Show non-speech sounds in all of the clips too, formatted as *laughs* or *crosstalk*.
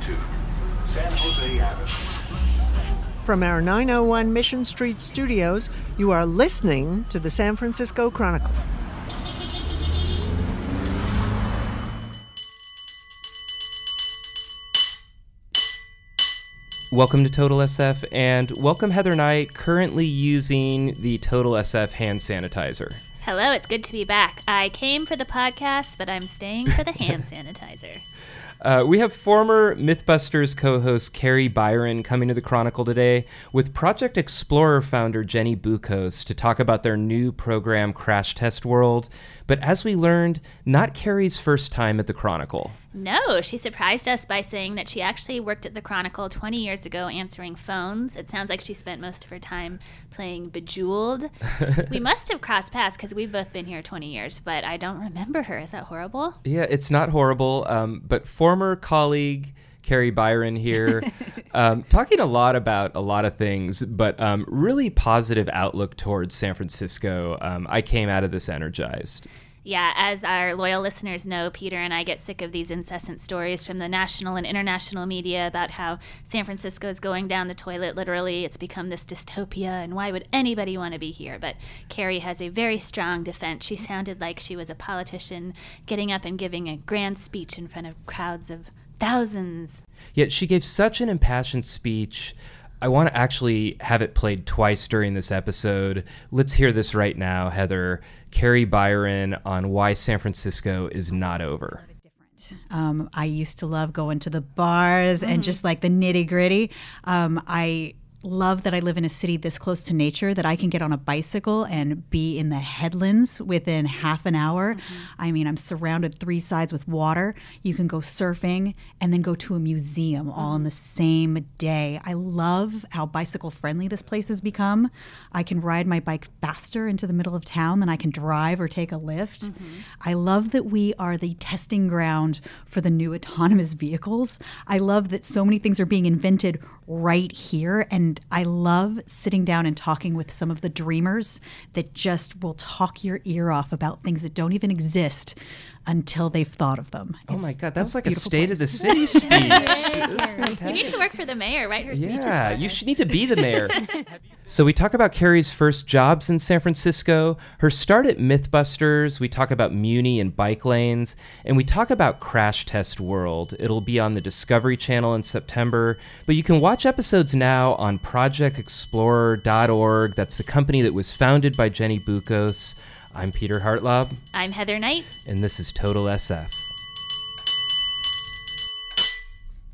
to San Jose Avenue. From our 901 Mission Street studios, you are listening to the San Francisco Chronicle. Welcome to Total SF, and welcome Heather Knight, currently using the Total SF hand sanitizer. Hello, it's good to be back. I came for the podcast, but I'm staying for the hand *laughs* sanitizer. Uh, we have former Mythbusters co host Kari Byron coming to the Chronicle today with Project Explorer founder Jenny Buccos to talk about their new program, Crash Test World. But as we learned, not Kari's first time at the Chronicle. No, she surprised us by saying that she actually worked at the Chronicle 20 years ago answering phones. It sounds like she spent most of her time playing Bejeweled. *laughs* we must have crossed paths because we've both been here 20 years, but I don't remember her. Is that horrible? Yeah, it's not horrible. Um, but former colleague Kari Byron here, *laughs* um, talking a lot about a lot of things, but um, really positive outlook towards San Francisco. Um, I came out of this energized. Yeah, as our loyal listeners know, Peter and I get sick of these incessant stories from the national and international media about how San Francisco is going down the toilet, literally. It's become this dystopia, and why would anybody want to be here? But Kari has a very strong defense. She sounded like she was a politician getting up and giving a grand speech in front of crowds of thousands. Yet she gave such an impassioned speech. I want to actually have it played twice during this episode. Let's hear this right now, Heather. Kari Byron on why San Francisco is not over. Um, I used to love going to the bars and just like the nitty gritty. Um, I love that I live in a city this close to nature that I can get on a bicycle and be in the headlands within half an hour. Mm-hmm. I mean, I'm surrounded three sides with water. You can go surfing and then go to a museum all in the mm-hmm. same day. I love how bicycle friendly this place has become. I can ride my bike faster into the middle of town than I can drive or take a Lyft. Mm-hmm. I love that we are the testing ground for the new autonomous *laughs* vehicles. I love that so many things are being invented right here. And I love sitting down and talking with some of the dreamers that just will talk your ear off about things that don't even exist until they've thought of them. Oh my God, that was like a beautiful state of the city *laughs* speech. It was You need to work for the mayor, write her speeches. Yeah, for you should need to be the mayor. *laughs* so we talk about Kari's first jobs in San Francisco, her start at MythBusters. We talk about Muni and bike lanes, and we talk about Crash Test World. It'll be on the Discovery Channel in September, but you can watch episodes now on ProjectExplorer.org. That's the company that was founded by Jenny Buccos. I'm Peter Hartlaub, I'm Heather Knight. and this is Total SF.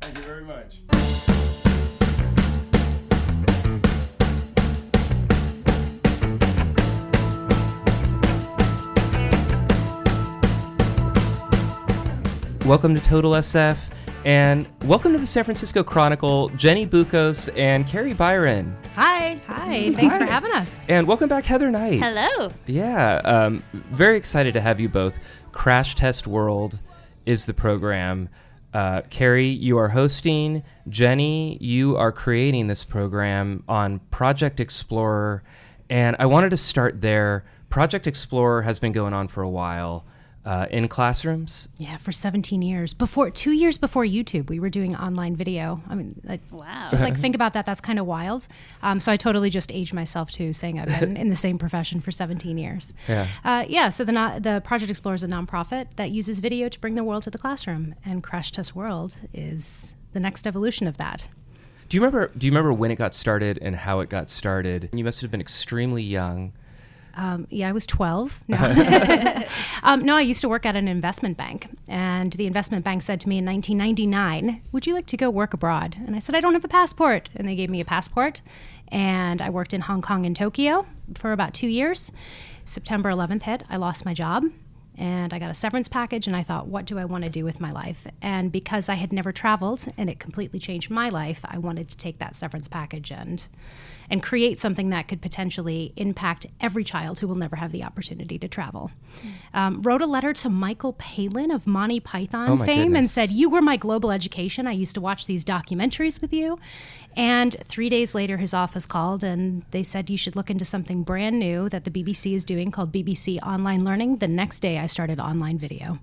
Thank you very much. Welcome to Total SF, and welcome to the San Francisco Chronicle, Jenny Buccos and Kari Byron. Hi. Hi, thanks for having us. And welcome back, Heather Knight. Hello. Yeah, um, very excited to have you both. Crash Test World is the program. Uh, Kari, you are hosting. Jenny, you are creating this program on Project Explorer. And I wanted to start there. Project Explorer has been going on for a while uh, in classrooms. Yeah, for 17 years. Before two years before YouTube, we were doing online video. I mean, like, Wow. just like think about that. That's kind of wild. Um, so I totally just aged myself too, saying I've been *laughs* in the same profession for 17 years. Yeah. Uh, yeah. So the no- the Project Explorer is a nonprofit that uses video to bring the world to the classroom, and Crash Test World is the next evolution of that. Do you remember? Do you remember when it got started and how it got started? You must have been extremely young. Um, yeah, I was 12. *laughs* No. *laughs* um, no, I used to work at an investment bank. And the investment bank said to me in 1999, Would you like to go work abroad? And I said, I don't have a passport. And they gave me a passport. And I worked in Hong Kong and Tokyo for about two years. September 11th hit, I lost my job. And I got a severance package, and I thought, what do I want to do with my life? And because I had never traveled and it completely changed my life, I wanted to take that severance package and and create something that could potentially impact every child who will never have the opportunity to travel. Um, wrote a letter to Michael Palin of Monty Python Oh fame and said, You were my global education. I used to watch these documentaries with you. And three days later, his office called and they said, You should look into something brand new that the BBC is doing called BBC Online Learning. The next day, I started online video.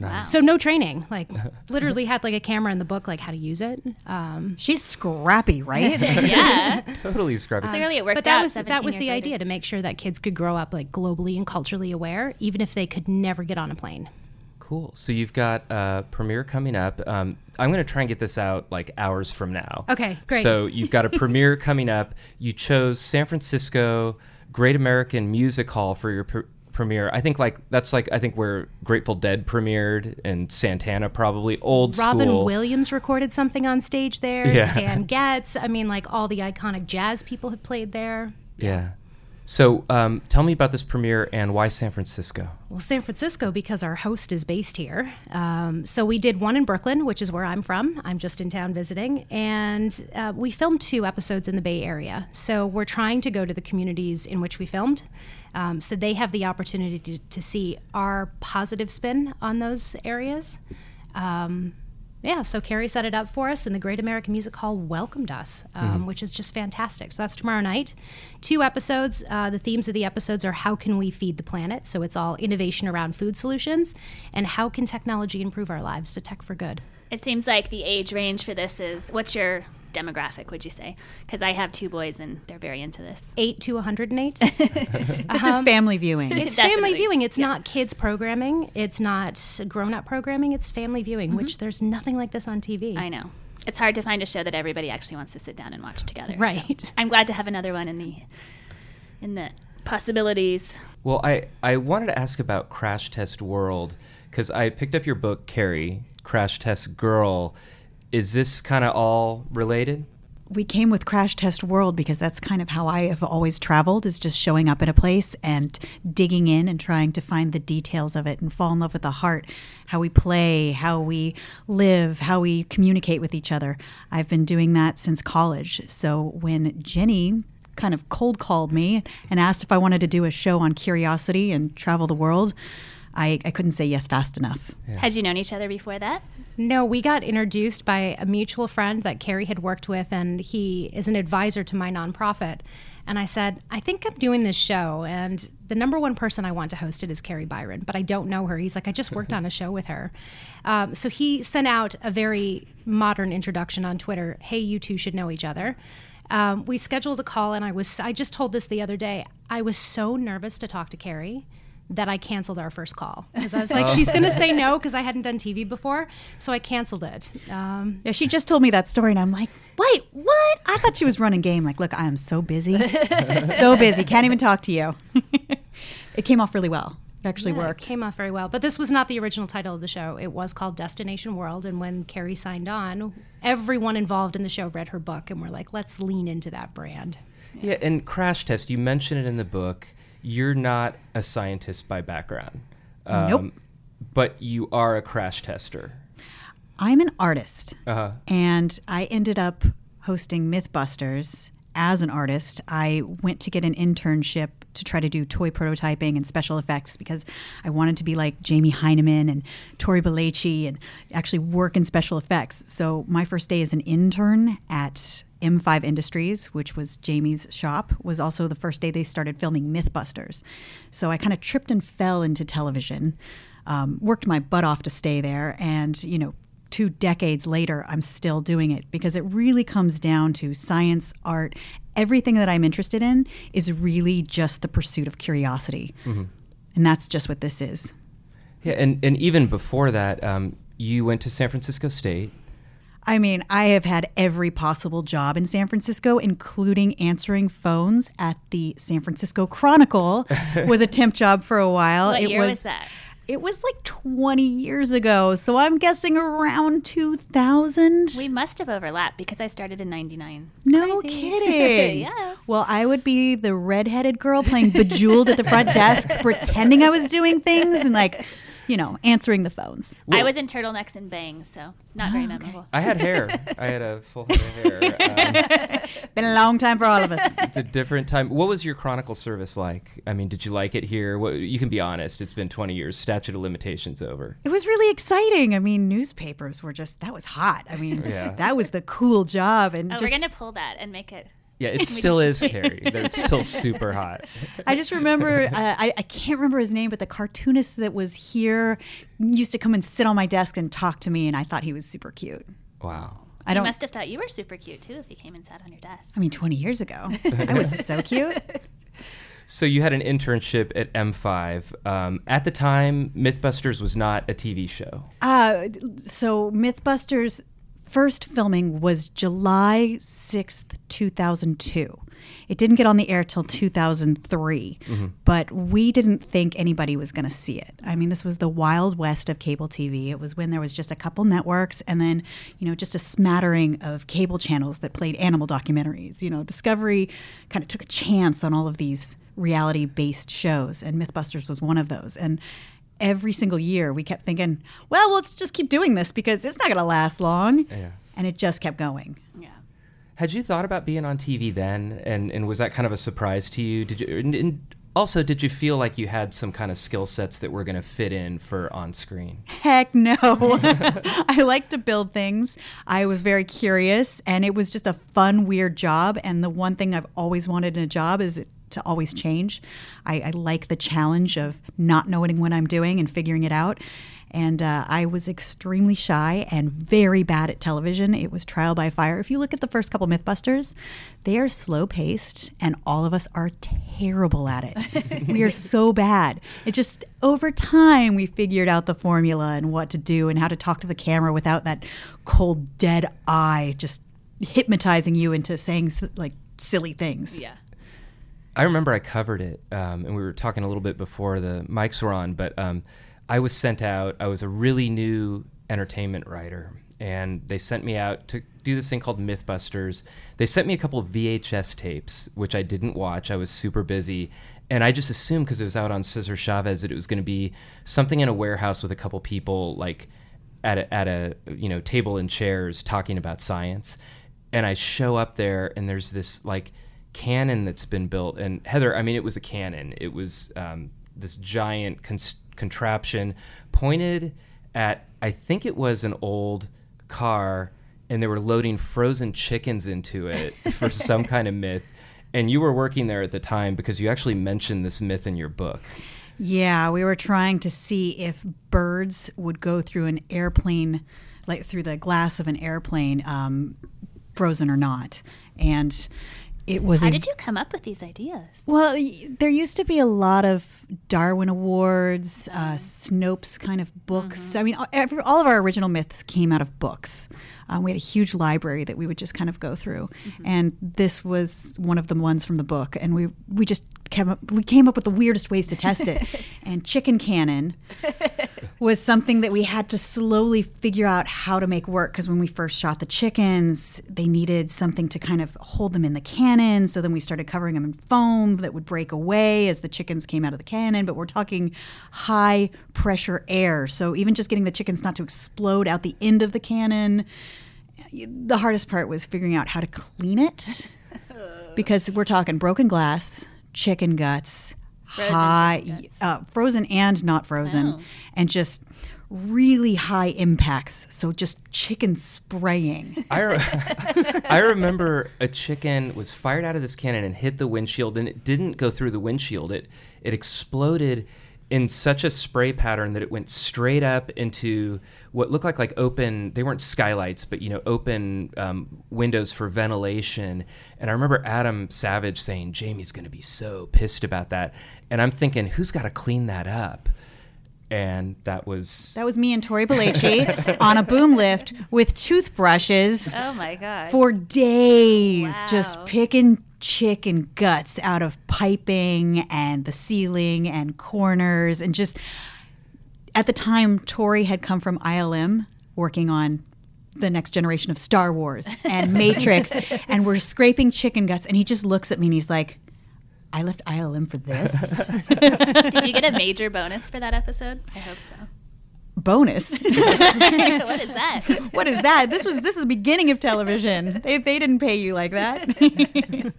Wow. So no training, like *laughs* literally had like a camera in the book, like how to use it. Um, She's scrappy, right? *laughs* *laughs* yeah. Totally scrappy. Clearly it worked but that out was that was the later. idea to make sure that kids could grow up like globally and culturally aware, even if they could never get on a plane. Cool. So you've got uh, premiere coming up. Um, I'm going to try and get this out like hours from now. Okay, great. So you've got a premiere coming up. You chose San Francisco Great American Music Hall for your pr- premiere. I think like that's like I think where Grateful Dead premiered and Santana probably old school. Robin school. Williams recorded something on stage there. Yeah. Stan Getz. I mean, like all the iconic jazz people had played there. Yeah. So um, tell me about this premiere and why San Francisco. Well, San Francisco, because our host is based here. Um, so we did one in Brooklyn, which is where I'm from. I'm just in town visiting. And uh, we filmed two episodes in the Bay Area. So we're trying to go to the communities in which we filmed. Um, so they have the opportunity to, to see our positive spin on those areas. Yeah, so Kari set it up for us, and the Great American Music Hall welcomed us, um, which is just fantastic. So that's tomorrow night. Two episodes. Uh, the themes of the episodes are how can we feed the planet? So it's all innovation around food solutions, and how can technology improve our lives? So tech for good. It seems like the age range for this is what's your demographic, would you say? Because I have two boys and they're very into this. Eight to 108. *laughs* this is family viewing. It's family viewing. It's Yeah. not kids programming. It's not grown up programming. It's family viewing, which mm-hmm. there's nothing like this on TV. I know. It's hard to find a show that everybody actually wants to sit down and watch together. so Right. I'm glad to have another one in the in the possibilities. Well, I, I wanted to ask about Crash Test World because I picked up your book, Kari, Crash Test Girl. Is this kind of all related? we came with Crash Test World because that's kind of how I have always traveled is just showing up at a place and digging in and trying to find the details of it and fall in love with the heart, how we play, how we live, how we communicate with each other. I've been doing that since college. So when Jenny kind of cold called me and asked if I wanted to do a show on curiosity and travel the world, I, I couldn't say yes fast enough. Had you known each other before that? No, we got introduced by a mutual friend that Kari had worked with, and he is an advisor to my nonprofit. And I said, I think I'm doing this show, and the number one person I want to host it is Kari Byron, but I don't know her. He's like, I just worked on a show with her. Um, so he sent out a very modern introduction on Twitter Hey, you two should know each other. Um, we scheduled a call, and I was, I just told this the other day, I was so nervous to talk to Kari that I canceled our first call because I was *laughs* like, she's going to say no because I hadn't done TV before, so I canceled it. Um, Yeah, she just told me that story, and I'm like, wait, what? I thought she was running game. Like, look, I am so busy, *laughs* so busy, can't even talk to you. *laughs* it came off really well. It actually yeah, it worked. came off very well, but this was not the original title of the show. It was called Destination World, and when Kari signed on, everyone involved in the show read her book and were like, let's lean into that brand. Yeah, and Crash Test, you mention it in the book. You're not a scientist by background. Um, Nope. But you are a crash tester. I'm an artist, Uh-huh. and I ended up hosting Mythbusters as an artist. I went to get an internship to try to do toy prototyping and special effects because I wanted to be like Jamie Hyneman and Tory Belleci and actually work in special effects. So my first day as an intern at M5 Industries, which was Jamie's shop, was also the first day they started filming Mythbusters. So I kind of tripped and fell into television, um, worked my butt off to stay there, and you know, two decades later, I'm still doing it because it really comes down to science, art, everything that I'm interested in is really just the pursuit of curiosity, and that's just what this is. Yeah, and, and even before that, um, you went to San Francisco State. I mean, I have had every possible job in San Francisco, including answering phones at the San Francisco Chronicle. *laughs* was a temp job for a while. What it year was, was that? It was like 20 years ago, so I'm guessing around 2000. We must have overlapped because I started in '99. no Crazy. *laughs* kidding. yes. Well, I would be the redheaded girl playing Bejeweled at the front desk, *laughs* pretending I was doing things and like, you know, answering the phones. I was in turtlenecks and bangs, so not very memorable. I had hair. *laughs* I had a full head of hair. *laughs* Um, Been a long time for all of us. *laughs* it's a different time. What was your Chronicle service like? I mean, did you like it here? What, you can be honest. It's been 20 years. Statute of limitations over. It was really exciting. I mean, newspapers were just that was hot. I mean, Yeah. that was the cool job and Oh, just we're gonna pull that and make it Yeah, it *laughs* still is Kari. They're still super hot. I just remember, uh, I, I can't remember his name, but the cartoonist that was here used to come and sit on my desk and talk to me, and I thought he was super cute. Wow. I don't. must have thought you were super cute too if he came and sat on your desk. I mean, 20 years ago, I was so *laughs* cute. So you had an internship at M5. Um, at the time, MythBusters was not a TV show. Uh, so MythBusters first filming was July 6th, 2002. It didn't get on the air till 2003, mm-hmm. but we didn't think anybody was going to see it. I mean, this was the wild west of cable TV. It was when there was just a couple networks and then, you know, just a smattering of cable channels that played animal documentaries. You know, Discovery kind of took a chance on all of these reality based shows, and Mythbusters was one of those. And every single year we kept thinking, well, let's just keep doing this because it's not going to last long. Yeah. And it just kept going. Yeah. Had you thought about being on TV then, and, and was that kind of a surprise to you? Did you? And, and also, did you feel like you had some kind of skill sets that were going to fit in for on screen? Heck no. *laughs* *laughs* I like to build things. I was very curious, and it was just a fun, weird job. And the one thing I've always wanted in a job is it to always change. I, I like the challenge of not knowing what I'm doing and figuring it out. And uh, I was extremely shy and very bad at television. It was trial by fire. If you look at the first couple Mythbusters, they are slow paced, and all of us are terrible at it. *laughs* we are so bad. It just over time we figured out the formula and what to do and how to talk to the camera without that cold, dead eye just hypnotizing you into saying like silly things. Yeah. I remember I covered it, um, and we were talking a little bit before the mics were on, but um, I was sent out. I was a really new entertainment writer, and they sent me out to do this thing called Mythbusters. They sent me a couple of VHS tapes, which I didn't watch. I was super busy. And I just assumed because it was out on Cesar Chavez that it was going to be something in a warehouse with a couple people, like at a, at a you know table and chairs talking about science and i show up there and there's this like cannon that's been built. And heather i mean it was a cannon. It was um, this giant cons- contraption pointed at i think it was an old car and they were loading frozen chickens into it *laughs* for some kind of myth. And you were working there at the time because you actually mentioned this myth in your book. Yeah, we were trying to see if birds would go through an airplane, like through the glass of an airplane, um, frozen or not. And it was How a did you come up with these ideas? Well, there used to be a lot of Darwin Awards, uh, Snopes kind of books. I mean, all- every, all of our original myths came out of books. Um, we had a huge library that we would just kind of go through, and this was one of the ones from the book. And we we just came up we came up with the weirdest ways to test it. *laughs* and chicken cannon was something that we had to slowly figure out how to make work because when we first shot the chickens, they needed something to kind of hold them in the cannon. So then we started covering them in foam that would break away as the chickens came out of the cannon. But we're talking high pressure air. So even just getting the chickens not to explode out the end of the cannon, the hardest part was figuring out how to clean it *laughs* because we're talking broken glass, chicken guts, Frozen high, chicken guts. Uh, frozen and not frozen, Oh. and just really high impacts. So just chicken spraying. *laughs* I, re- *laughs* I remember a chicken was fired out of this cannon and hit the windshield, and it didn't go through the windshield. It it exploded in such a spray pattern that it went straight up into what looked like like open. They weren't skylights, but you know, open um, windows for ventilation. And I remember Adam Savage saying, "Jamie's going to be so pissed about that." And I'm thinking, who's got to clean that up? And that was That was me and Tory Belleci *laughs* on a boom lift with toothbrushes Oh my god. for days, just picking chicken guts out of piping and the ceiling and corners, and just at the time, Tory had come from ILM working on the next generation of Star Wars and *laughs* Matrix, and we're scraping chicken guts, and he just looks at me and he's like. I left ILM for this. *laughs* Did you get a major bonus for that episode? I hope so. Bonus. *laughs* what is that? what is that? This was this is the beginning of television. They, they didn't pay you like that. *laughs*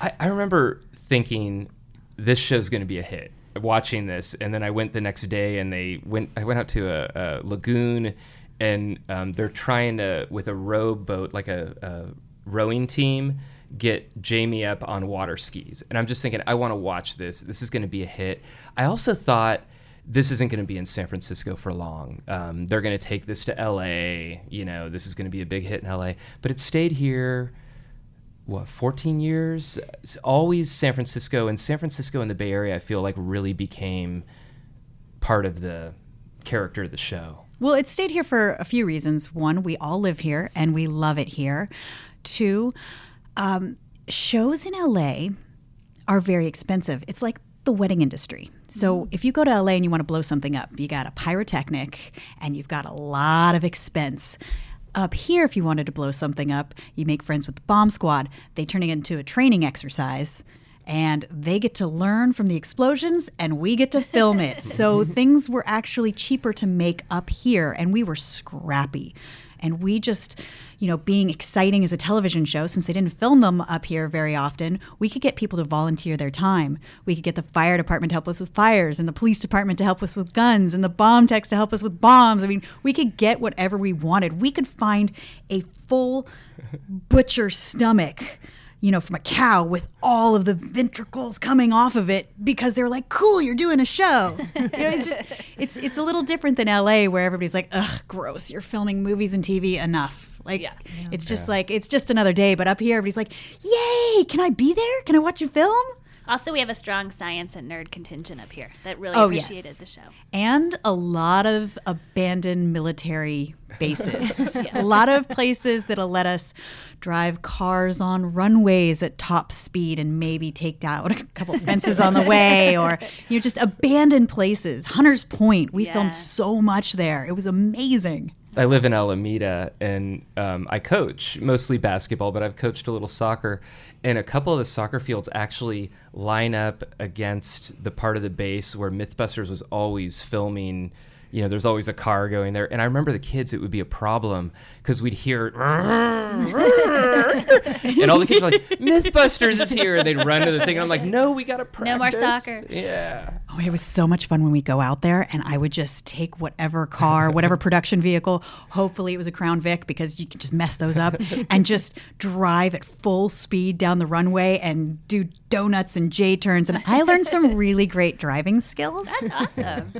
I, I remember thinking this show's going to be a hit. Watching this, and then I went the next day, and they went. I went out to a, a lagoon, and um, they're trying to with a row boat, like a, a rowing team, get Jamie up on water skis. And I'm just thinking, I want to watch this. This is going to be a hit. I also thought this isn't going to be in San Francisco for long. Um, they're going to take this to LA. You know, this is going to be a big hit in LA. But it stayed here, what, 14 years? It's always San Francisco. And San Francisco and the Bay Area, I feel like, really became part of the character of the show. Well, it stayed here for a few reasons. One, we all live here and we love it here. Two, um, shows in LA are very expensive. It's like the wedding industry. So mm. if you go to LA and you want to blow something up, you got a pyrotechnic and you've got a lot of expense. Up here, if you wanted to blow something up, you make friends with the bomb squad. They turn it into a training exercise and they get to learn from the explosions and we get to film it. *laughs* so things were actually cheaper to make up here and we were scrappy. And we just, you know, being exciting as a television show, since they didn't film them up here very often, we could get people to volunteer their time. We could get the fire department to help us with fires, and the police department to help us with guns, and the bomb techs to help us with bombs. I mean, we could get whatever we wanted. We could find a full *laughs* butcher stomach you know, from a cow with all of the ventricles coming off of it because they're like, "Cool, you're doing a show." *laughs* you know, it's, just, it's it's a little different than L.A. where everybody's like, "Ugh, gross! You're filming movies and TV enough." Like, Yeah. it's just like it's just another day. But up here, everybody's like, "Yay! Can I be there? Can I watch you film?" Also, we have a strong science and nerd contingent up here that really Oh, yes. appreciated the show. and a lot of abandoned military bases. *laughs* A lot of places that'll let us drive cars on runways at top speed and maybe take out a couple fences on the way *laughs* or you know just abandoned places. Hunters Point, we Yeah. filmed so much there. It was amazing. I live in Alameda and um, I coach mostly basketball, but I've coached a little soccer. And a couple of the soccer fields actually line up against the part of the base where Mythbusters was always filming. You know, there's always a car going there. And I remember the kids, it would be a problem because we'd hear, *laughs* and all the kids were like, *laughs* Mythbusters is here. And they'd run to the thing. And I'm like, no, we got to practice. No more soccer. Yeah. Oh, it was so much fun when we go out there, and I would just take whatever car, whatever production vehicle. Hopefully, it was a Crown Vic because you can just mess those up, *laughs* and just drive at full speed down the runway and do donuts and J turns. And I learned some really great driving skills. That's awesome.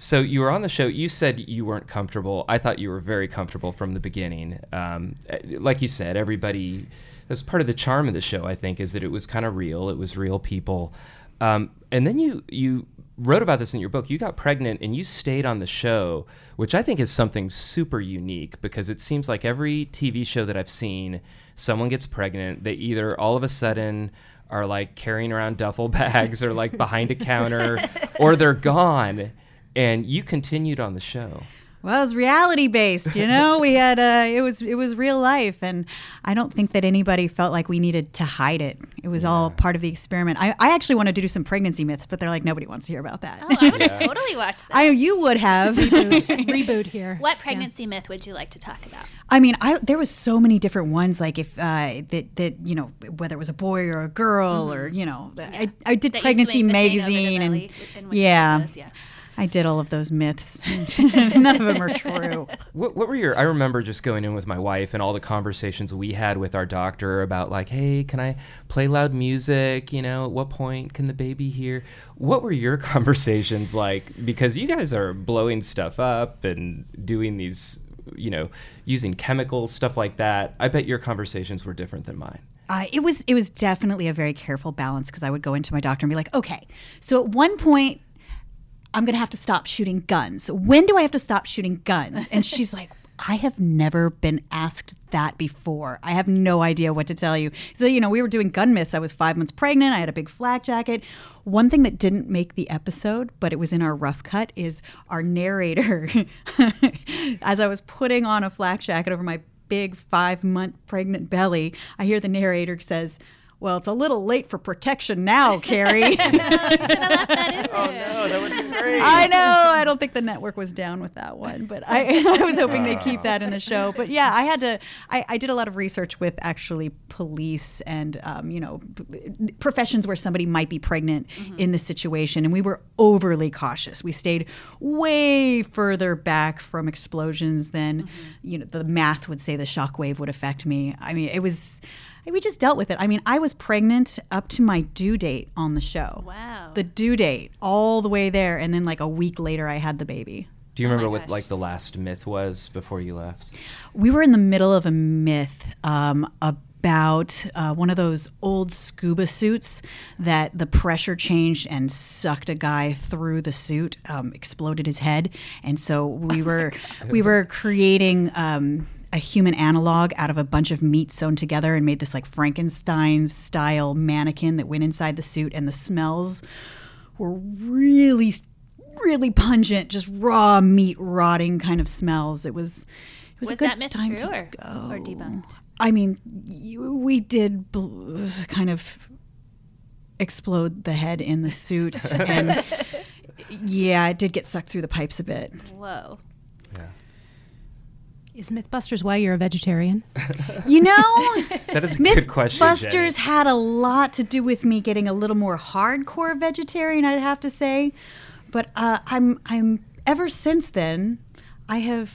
So you were on the show. You said you weren't comfortable. I thought you were very comfortable from the beginning. Um, eh, like you said, everybody. That's part of the charm of the show. I think is that it was kind of real. It was real people. Um, and then you you wrote about this in your book. You got pregnant and you stayed on the show, which I think is something super unique because it seems like every TV show that I've seen, someone gets pregnant. They either all of a sudden are like carrying around duffel bags or like behind a counter, *laughs* or they're gone and you continued on the show. Well, it was reality based, you know. we had uh, it was it was real life, and I don't think that anybody felt like we needed to hide it. It was all part of the experiment. I, I actually wanted to do some pregnancy myths, but they're like nobody wants to hear about that. Oh, I would have totally watched that. I you would have. Reboot *laughs* here. what pregnancy myth would you like to talk about? I mean, I there was so many different ones. Like if uh, that that you know whether it was a boy or a girl or you know I, I did That pregnancy swing the thing over the magazine and and yeah, was, yeah. I did all of those myths. *laughs* *laughs* None of them are true. What, what were your? I remember just going in with my wife and all the conversations we had with our doctor about like, hey, can I play loud music? You know, at what point can the baby hear? What were your *laughs* conversations like? Because you guys are blowing stuff up and doing these, you know, using chemicals, stuff like that. I bet your conversations were different than mine. Uh, it was it was definitely a very careful balance because I would go into my doctor and be like, okay, so at one point I'm going to have to stop shooting guns. When do I have to stop shooting guns? And *laughs* she's like, I have never been asked that before. I have no idea what to tell you. So, you know, we were doing gun myths. I was five months pregnant. I had a big flak jacket. One thing that didn't make the episode, but it was in our rough cut, is our narrator. *laughs* As I was putting on a flak jacket over my big five month pregnant belly, I hear the narrator says, well, it's a little late for protection now, Kari. *laughs* Oh, no, that would be great. I know. I don't think the network was down with that one, but I, *laughs* I was hoping they'd keep that in the show. But yeah, I had to. I, I did a lot of research with actually police and um, you know p- professions where somebody might be pregnant in this situation, and we were overly cautious. We stayed way further back from explosions than you know the math would say the shockwave would affect me. I mean, it was. We just dealt with it. I mean, I was pregnant up to my due date on the show. Wow. The due date, all the way there, and then like a week later, I had the baby. Do you Oh remember what gosh. like the last myth was before you left? We were in the middle of a myth um, about uh, one of those old scuba suits that the pressure changed and sucked a guy through the suit, um, exploded his head, and so we were we were creating. Um, a human analog out of a bunch of meat sewn together and made this like Frankenstein style mannequin that went inside the suit, and the smells were really really pungent, just raw meat rotting kind of smells. It was it was, Was a good that myth time true to or, go. or debunked? I mean, you, we did bl- kind of explode the head in the suit, and *laughs* yeah, it did get sucked through the pipes a bit. Whoa. Is Mythbusters why you're a vegetarian? *laughs* You know, That is a good question. Jenny. Mythbusters had a lot to do with me getting a little more hardcore vegetarian, I'd have to say. But uh, I'm I'm ever since then, I have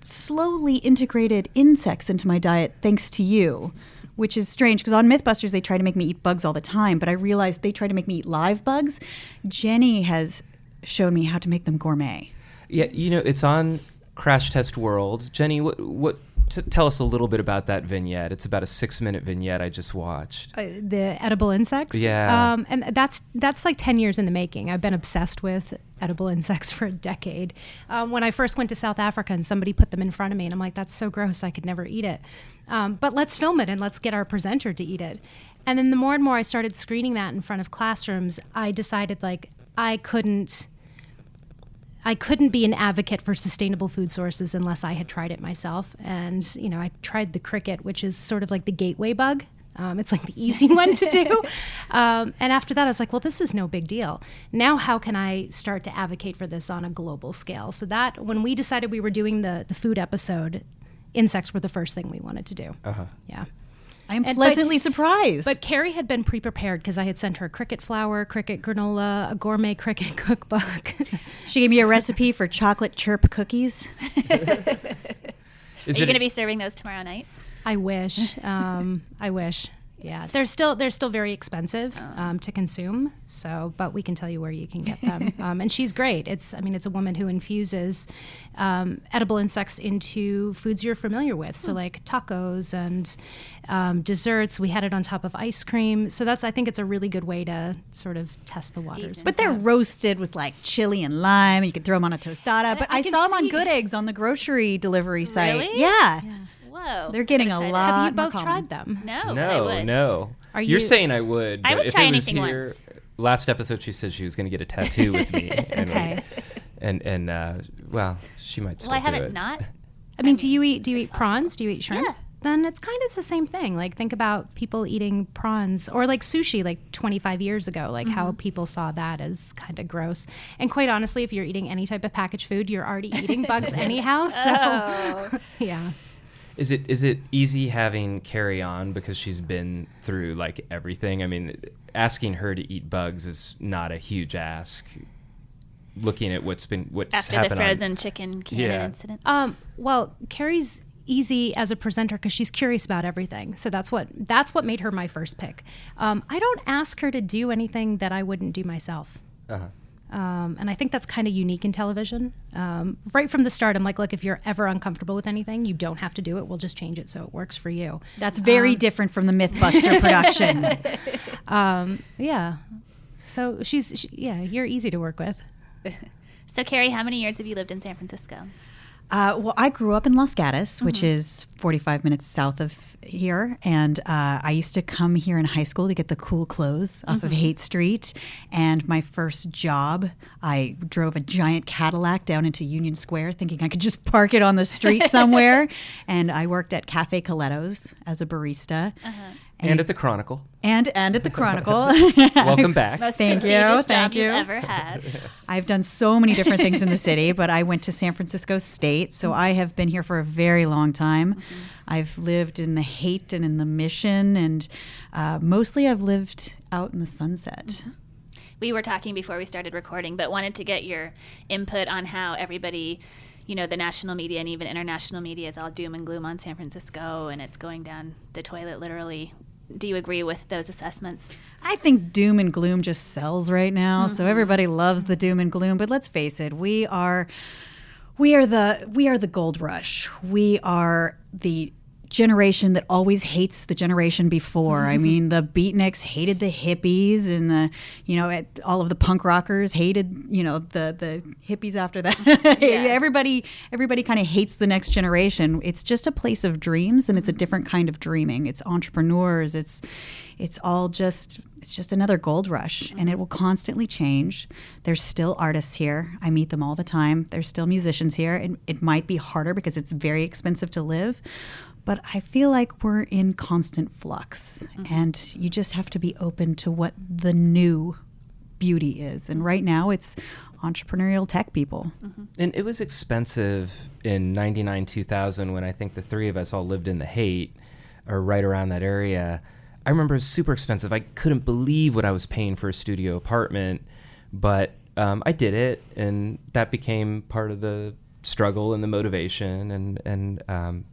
slowly integrated insects into my diet thanks to you. Which is strange because on Mythbusters they try to make me eat bugs all the time, but I realized they try to make me eat live bugs. Jenny has shown me how to make them gourmet. Yeah, you know, it's on Crash Test World. Jenny, what what t- tell us a little bit about that vignette. It's about a 6-minute vignette I just watched. Uh, the edible insects. Yeah. Um, and that's that's like ten years in the making. I've been obsessed with edible insects *laughs* for a decade. Um, when I first went to South Africa and somebody put them in front of me, and I'm like, that's so gross. I could never eat it. Um, but let's film it and let's get our presenter to eat it. And then the more and more I started screening that in front of classrooms, I decided like I couldn't. I couldn't be an advocate for sustainable food sources unless I had tried it myself. And, you know, I tried the cricket, which is sort of like the gateway bug. Um, it's like the easy *laughs* one to do. Um, and after that, I was like, well, this is no big deal. Now, how can I start to advocate for this on a global scale? So that when we decided we were doing the, the food episode, insects were the first thing we wanted to do. Uh-huh. Yeah. I am And- pleasantly surprised. But Kari had been pre-prepared because I had sent her cricket flour, cricket granola, a gourmet cricket *laughs* cookbook. she gave me a *laughs* recipe for chocolate chirp cookies. *laughs* Is Are you going to be serving those tomorrow night? I wish. Um, I wish. Yeah, they're still they're still very expensive um, to consume. So, but we can tell you where you can get them. *laughs* um, and she's great. It's I mean, it's a woman who infuses um, edible insects into foods you're familiar with. So, like tacos and um, desserts. We had it on top of ice cream. So that's I think it's a really good way to sort of test the waters. But they're roasted with like chili and lime. You could throw them on a tostada. But I I, can saw them on Good Eggs on the grocery delivery site. Really? Yeah. Whoa. They're getting a lot. that. Have you more both common. tried them? No, but I No, would. no. Are You're saying I would. I would if try it was anything here, once. Last episode, she said she was going to get a tattoo with me. *laughs* and, Okay. And and uh, well, she might still Well, I haven't it. not. I mean, do you eat do you eat prawns? Do you eat shrimp? Yeah. Then it's kind of the same thing. Like think about people eating prawns or like sushi like 25 years ago, like how people saw that as kind of gross. And quite honestly, if you're eating any type of packaged food, you're already eating bugs *laughs* anyhow. So Oh. *laughs* yeah. Is it is it easy having Kari on because she's been through like everything? I mean, asking her to eat bugs is not a huge ask. Looking at what's been what's happened After the happened on- frozen chicken cannon Yeah. incident. Um, well, Kari's easy as a presenter because she's curious about everything. So that's what that's what made her my first pick. Um, I don't ask her to do anything that I wouldn't do myself. Uh-huh. Um, and I think that's kind of unique in television. Um, right from the start, I'm like, look, if you're ever uncomfortable with anything, you don't have to do it. We'll just change it so it works for you. That's very different from the Mythbuster *laughs* production. Um, yeah. So she's, she, yeah, you're easy to work with. *laughs* So, Kari, how many years have you lived in San Francisco? Uh, well, I grew up in Los Gatos, which is 45 minutes south of here. And uh, I used to come here in high school to get the cool clothes off of Haight Street. And my first job, I drove a giant Cadillac down into Union Square thinking I could just park it on the street *laughs* somewhere. and I worked at Cafe Coletto's as a barista. And at the Chronicle. And, and at the Chronicle. *laughs* *laughs* Welcome back. Most Thank you, prestigious thank job you've ever had. *laughs* I've done so many different things in the city, but I went to San Francisco State, so I have been here for a very long time. I've lived in the Haight and in the Mission, and uh, mostly I've lived out in the Sunset. we were talking before we started recording, but wanted to get your input on how everybody, you know, the national media and even international media is all doom and gloom on San Francisco and it's going down the toilet literally. Do you agree with those assessments? I think doom and gloom just sells right now. So mm-hmm. everybody loves the doom and gloom, but let's face it, we are we are the we are the gold rush. We are the generation that always hates the generation before. I mm-hmm. mean, the beatniks hated the hippies and the you know, all of the punk rockers hated, you know, the the hippies after that. *laughs* everybody everybody kind of hates the next generation. It's just a place of dreams and it's a mm-hmm. different kind of dreaming. It's entrepreneurs, it's it's all just it's just another gold rush and it mm-hmm. will constantly change. There's still artists here. I meet them all the time. There's still musicians here. It, it might be harder because it's very expensive to live but i feel like we're in constant flux and you just have to be open to what the new beauty is and right now it's entrepreneurial tech people And it was expensive in 99, 2000 when I think the three of us all lived in the Haight or right around that area. I remember it was super expensive. I couldn't believe what I was paying for a studio apartment, but um, I did it, and that became part of the struggle and the motivation, and and um,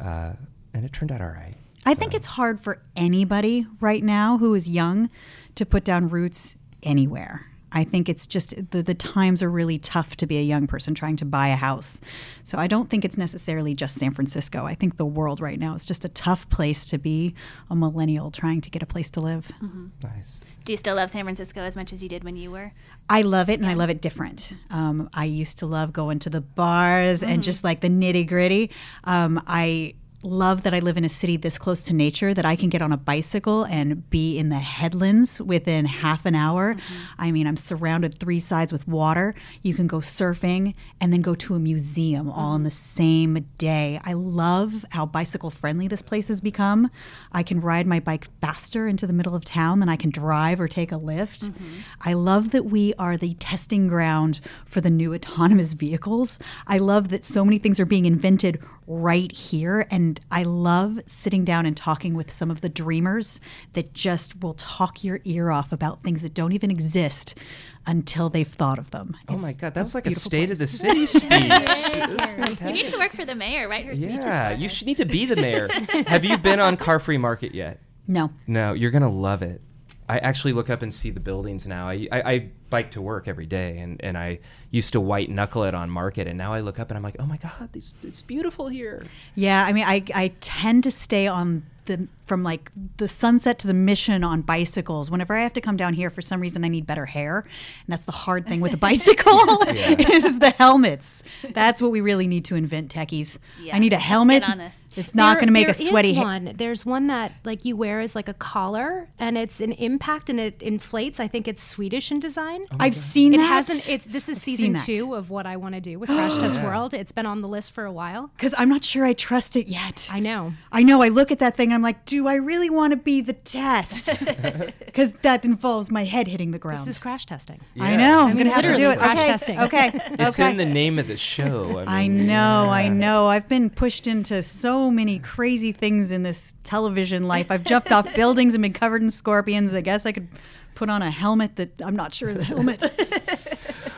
uh, and it turned out all right. I think it's hard for anybody right now who is young to put down roots anywhere. I think it's just the, the times are really tough to be a young person trying to buy a house. So I don't think it's necessarily just San Francisco. I think the world right now is just a tough place to be a millennial trying to get a place to live. Nice. Do you still love San Francisco as much as you did when you were? I love it and I love it different. Um, I used to love going to the bars and just like the nitty gritty. Um, I love that I live in a city this close to nature that I can get on a bicycle and be in the headlands within half an hour. Mm-hmm. I mean, I'm surrounded three sides with water. You can go surfing and then go to a museum all in the mm-hmm. same day. I love how bicycle friendly this place has become. I can ride my bike faster into the middle of town than I can drive or take a Lyft. Mm-hmm. I love that we are the testing ground for the new autonomous vehicles. I love that so many things are being invented right here. And I love sitting down and talking with some of the dreamers that just will talk your ear off about things that don't even exist until they've thought of them. Oh my God, that was like a beautiful state of the city *laughs* speech. You need to work for the mayor, write her speeches. Yeah, you should need to be the mayor. *laughs* Have you been on Car Free Market yet? No. No, you're gonna love it. I actually look up and see the buildings now. I, I, I bike to work every day, and, and I used to white knuckle it on Market, and now I look up and I'm like, oh my god, this it's beautiful here. Yeah, I mean, I, I tend to stay on the from like the sunset to the mission on bicycles. Whenever I have to come down here, for some reason, I need better hair, and that's the hard thing with a bicycle *laughs* *laughs* is the helmets. That's what we really need to invent, techies. Yeah, I need a let's get helmet. On this. It's not going to make a there is sweaty. ha- one. There's one that like you wear as like a collar, and it's an impact, and it inflates. I think it's Swedish in design. Oh I've seen it that. hasn't. It's this is I've season two of what I want to do with *gasps* Crash Test World. It's been on the list for a while. because I'm not sure I trust it yet. I know. I know. I look at that thing. And I'm like, do I really want to be the test? *laughs* Because that involves my head hitting the ground. This is crash testing. I know. I'm going to have to do it. crash Okay. testing. Okay. *laughs* It's okay. in the name of the show. I, I mean, know, I know. I've been pushed into so many crazy things in this television life. I've jumped off *laughs* buildings and been covered in scorpions. I guess I could put on a helmet that I'm not sure is a helmet. *laughs*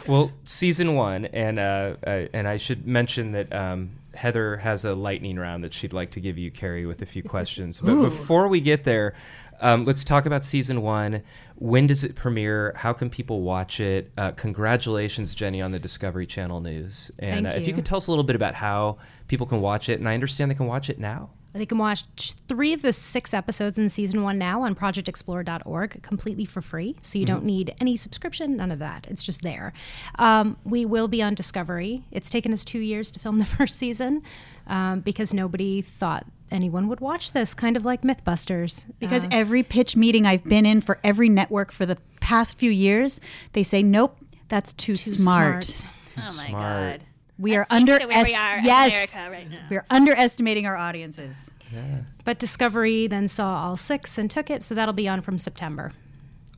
Well, season one, and uh, uh, and I should mention that um, Heather has a lightning round that she'd like to give you, Kari, with a few questions. But before we get there, um, let's talk about season one. When does it premiere? How can people watch it? Uh, congratulations, Jenny, on the Discovery Channel news. And Thank uh, if you you. could tell us a little bit about how people can watch it, and I understand they can watch it now. They can watch three of the six episodes in season one now on projectexplorer.org completely for free. So you don't need any subscription, none of that. It's just there. Um, we will be on Discovery. It's taken us two years to film the *laughs* first season um, because nobody thought anyone would watch this, kind of like Mythbusters. because Uh, every pitch meeting I've been in for every network for the past few years, they say, nope, that's too, too smart. smart. Oh my smart. god. We That are under to we are yes, right we're underestimating our audiences. But Discovery then saw all six and took it, so that'll be on from September.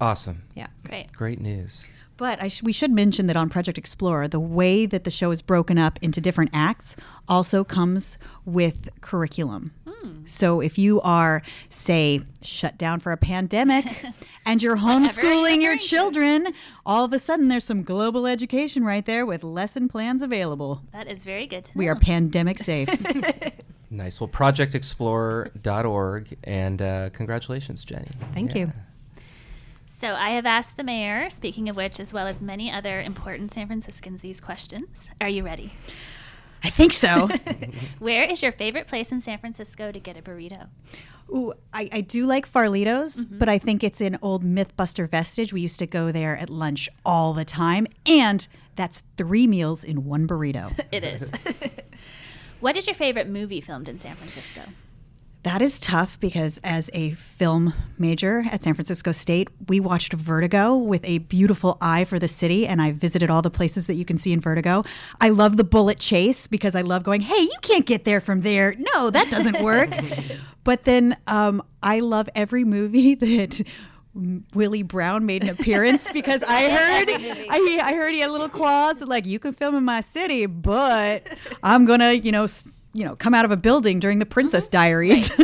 Awesome. Yeah. Great. Great news. But I sh- we should mention that on Project Explorer, the way that the show is broken up into different acts also comes with curriculum. So if you are, say, shut down for a pandemic *laughs* and you're homeschooling your children, all of a sudden there's some global education right there with lesson plans available. That is very good to We know. are pandemic safe. *laughs* Nice. Well, projectexplorer.org, and uh, congratulations, Jenny. Thank you. So I have asked the mayor, speaking of which, as well as many other important San Franciscans, these questions. Are you ready? I think so. *laughs* Where is your favorite place in San Francisco to get a burrito? Ooh, I, I do like Farolitos, mm-hmm. but I think it's an old Mythbuster vestige. We used to go there at lunch all the time, and that's three meals in one burrito. *laughs* It is. *laughs* what is your favorite movie filmed in San Francisco? That is tough because as a film major at San Francisco State, we watched Vertigo with a beautiful eye for the city, and I visited all the places that you can see in Vertigo. I love the Bullitt chase because I love going, hey, you can't get there from there. No, that doesn't *laughs* work. but then um, I love every movie *laughs* that. Willie Brown made an appearance because I heard I, I heard he had little clause like you can film in my city, but I'm gonna you know you know come out of a building during the Princess Diaries. *laughs*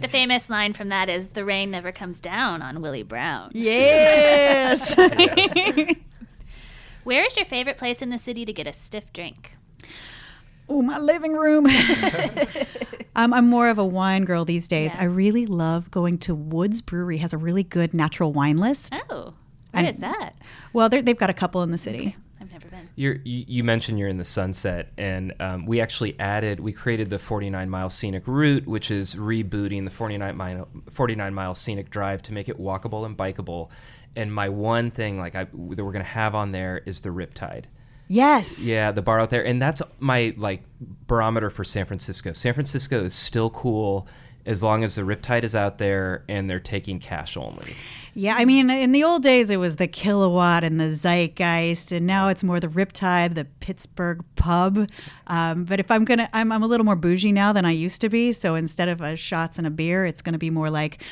The famous line from that is "The rain never comes down on Willie Brown." Yes. *laughs* *laughs* Where is your favorite place in the city to get a stiff drink? oh, my living room. um, I'm more of a wine girl these days. Yeah. I really love going to Woods Brewery. Has a really good natural wine list. Oh, where And- is that? Well, they're- they've got a couple in the city. I've never been. You're, you, you mentioned you're in the sunset, and um, we actually added, we created the 49 mile scenic route, which is rebooting the 49 mile, 49 mile scenic drive to make it walkable and bikeable. And my one thing, like I, that we're going to have on there, is the Riptide. Yes. Yeah, the bar out there, and that's my like barometer for San Francisco. San Francisco is still cool as long as the Riptide is out there and they're taking cash only. Yeah, I mean, in the old days, it was the kilowatt and the zeitgeist, and now it's more the Riptide, the Pittsburgh pub. Um, but if I'm gonna, I'm, I'm a little more bougie now than I used to be. So instead of a shots and a beer, it's gonna be more like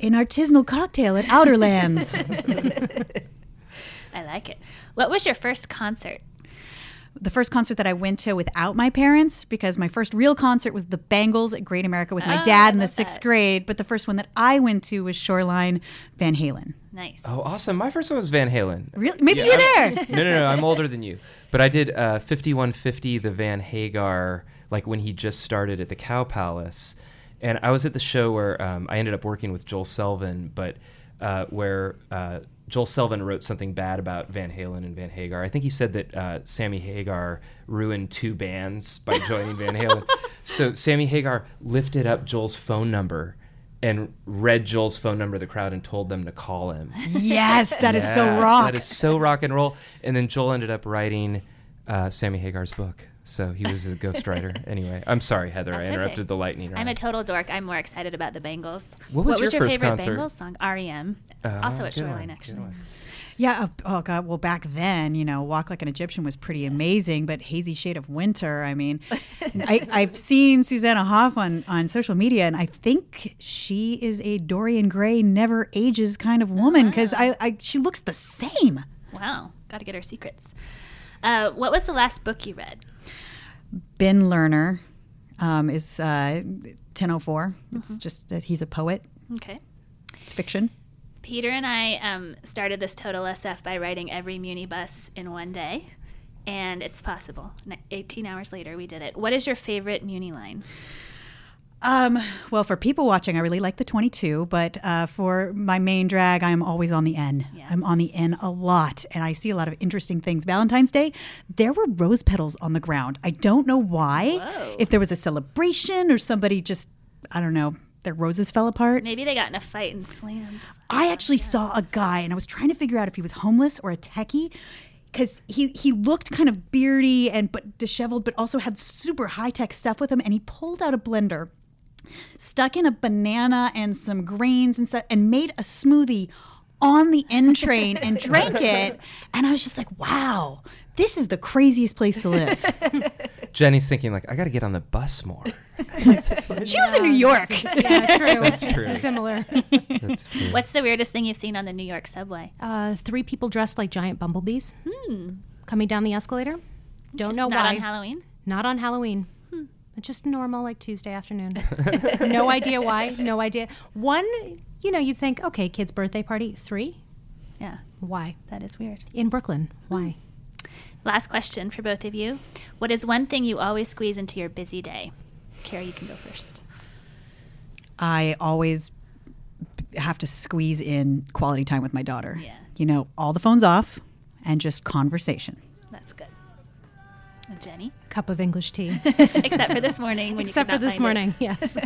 an artisanal cocktail at Outerlands. *laughs* I like it. What was your first concert? The first concert that I went to without my parents, because my first real concert was the Bangles at Great America with my Oh, dad in the sixth that. grade. But the first one that I went to was Shoreline Van Halen. Nice. Oh, awesome! My first one was Van Halen. Really? Maybe Yeah, you're I'm- there. *laughs* no, no, no. I'm older than you, but I did uh, 5150, the Van Hagar, like when he just started at the Cow Palace, and I was at the show where um, I ended up working with Joel Selvin, but uh, where uh, Joel Selvin wrote something bad about Van Halen and Van Hagar. I think he said that uh, Sammy Hagar ruined two bands by joining Van Halen. *laughs* So Sammy Hagar lifted up Joel's phone number. And read Joel's phone number to the crowd and told them to call him. yes, that is so rock. That is so rock and roll. And then Joel ended up writing uh, Sammy Hagar's book. So he was a ghostwriter. *laughs* anyway, I'm sorry, Heather. I interrupted okay. the lightning round. I'm a total dork. I'm more excited about the Bangles. What was your your, first favorite concert? Bangles song? REM. Uh, also at good one, Shoreline, actually. Yeah. uh, Oh God. Well, back then, you know, "Walk Like an Egyptian" was pretty amazing. But "Hazy Shade of Winter," I mean, *laughs* I, I've seen Susanna Hoff on on social media, and I think she is a Dorian Gray, never ages kind of woman because I, I she looks the same. Wow. Got to get her secrets. Uh, what was the last book you read? Ben Lerner um, is uh, 1004. It's just that he's a poet. Okay. It's fiction. Peter and I um, started this total SF by writing every Muni bus in one day, and it's possible. 18 hours later, we did it. What is your favorite Muni line? Um, well, for people watching, I really like the 22, but uh, for my main drag, I'm always on the N. Yeah. am on the N a lot, and I see a lot of interesting things. Valentine's Day, there were rose petals on the ground. I don't know why. Whoa. If there was a celebration or somebody just, I don't know, their roses fell apart. Maybe they got in a fight and slammed. I actually saw a guy, and I was trying to figure out if he was homeless or a techie. Because he, he looked kind of beardy and but disheveled, but also had super high tech stuff with him. And he pulled out a blender, stuck in a banana and some grains and stuff, and made a smoothie on the N train and *laughs* drank it. And I was just like, wow, this is the craziest place to live. *laughs* Jenny's thinking like, I got to get on the bus more. *laughs* She was in New York. Yeah, true. That's true. Similar. That's true. What's the weirdest thing you've seen on the New York subway? Uh, three people dressed like giant bumblebees coming down the escalator. Don't Just know not why. on Halloween. Not on Halloween. Hmm. I Just normal, like Tuesday afternoon. *laughs* no idea why. No idea. One, you know, you think, okay, kid's birthday party. Three, Yeah, why? that is weird. In Brooklyn, why? Last question for both of you. What is one thing you always squeeze into your busy day? Kari, you can go first. I always have to squeeze in quality time with my daughter. Yeah. You know, all the phones off and just conversation. That's good. And Jenny, Cup of English tea. *laughs* except for this morning. When Except you for not this find morning, yes.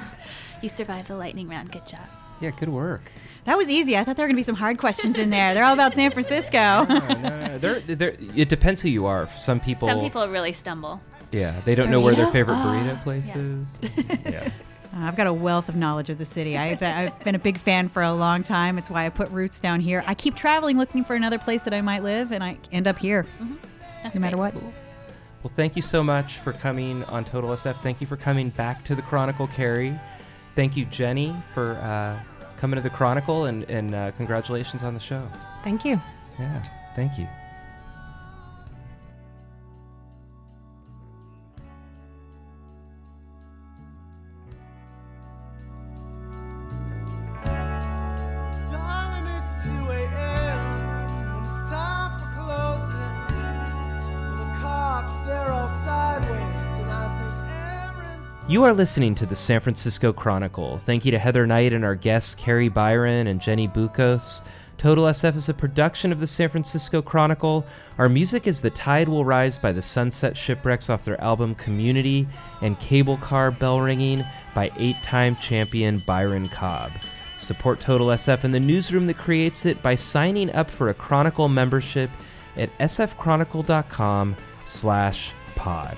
*laughs* you survived the lightning round. Good job. Yeah, good work. That was easy. I thought there were going to be some hard questions in there. They're all about San Francisco. *laughs* No, no, they're, they're, it depends who you are. Some people, Some people really stumble. yeah, they don't know where their Burrito? favorite Oh. burrito place Yeah. is. yeah. Uh, I've got a wealth of knowledge of the city. I, I've been a big fan for a long time. It's why I put roots down here. I keep traveling looking for another place that I might live, and I end up here, That's no matter great. what. Well, thank you so much for coming on Total SF. Thank you for coming back to the Chronicle, Kari. Thank you, Jenny, for uh, coming to the Chronicle, and, and uh, congratulations on the show. Thank you. Yeah, thank you. You are listening to the San Francisco Chronicle. Thank you to Heather Knight and our guests, Kari Byron and Jenny Buccos. Total SF is a production of the San Francisco Chronicle. Our music is The Tide Will Rise by the Sunset Shipwrecks off their album Community and Cable Car Bell Ringing by eight time champion Byron Cobb. Support Total SF and the newsroom that creates it by signing up for a Chronicle membership at sfchronicle.com slash pod.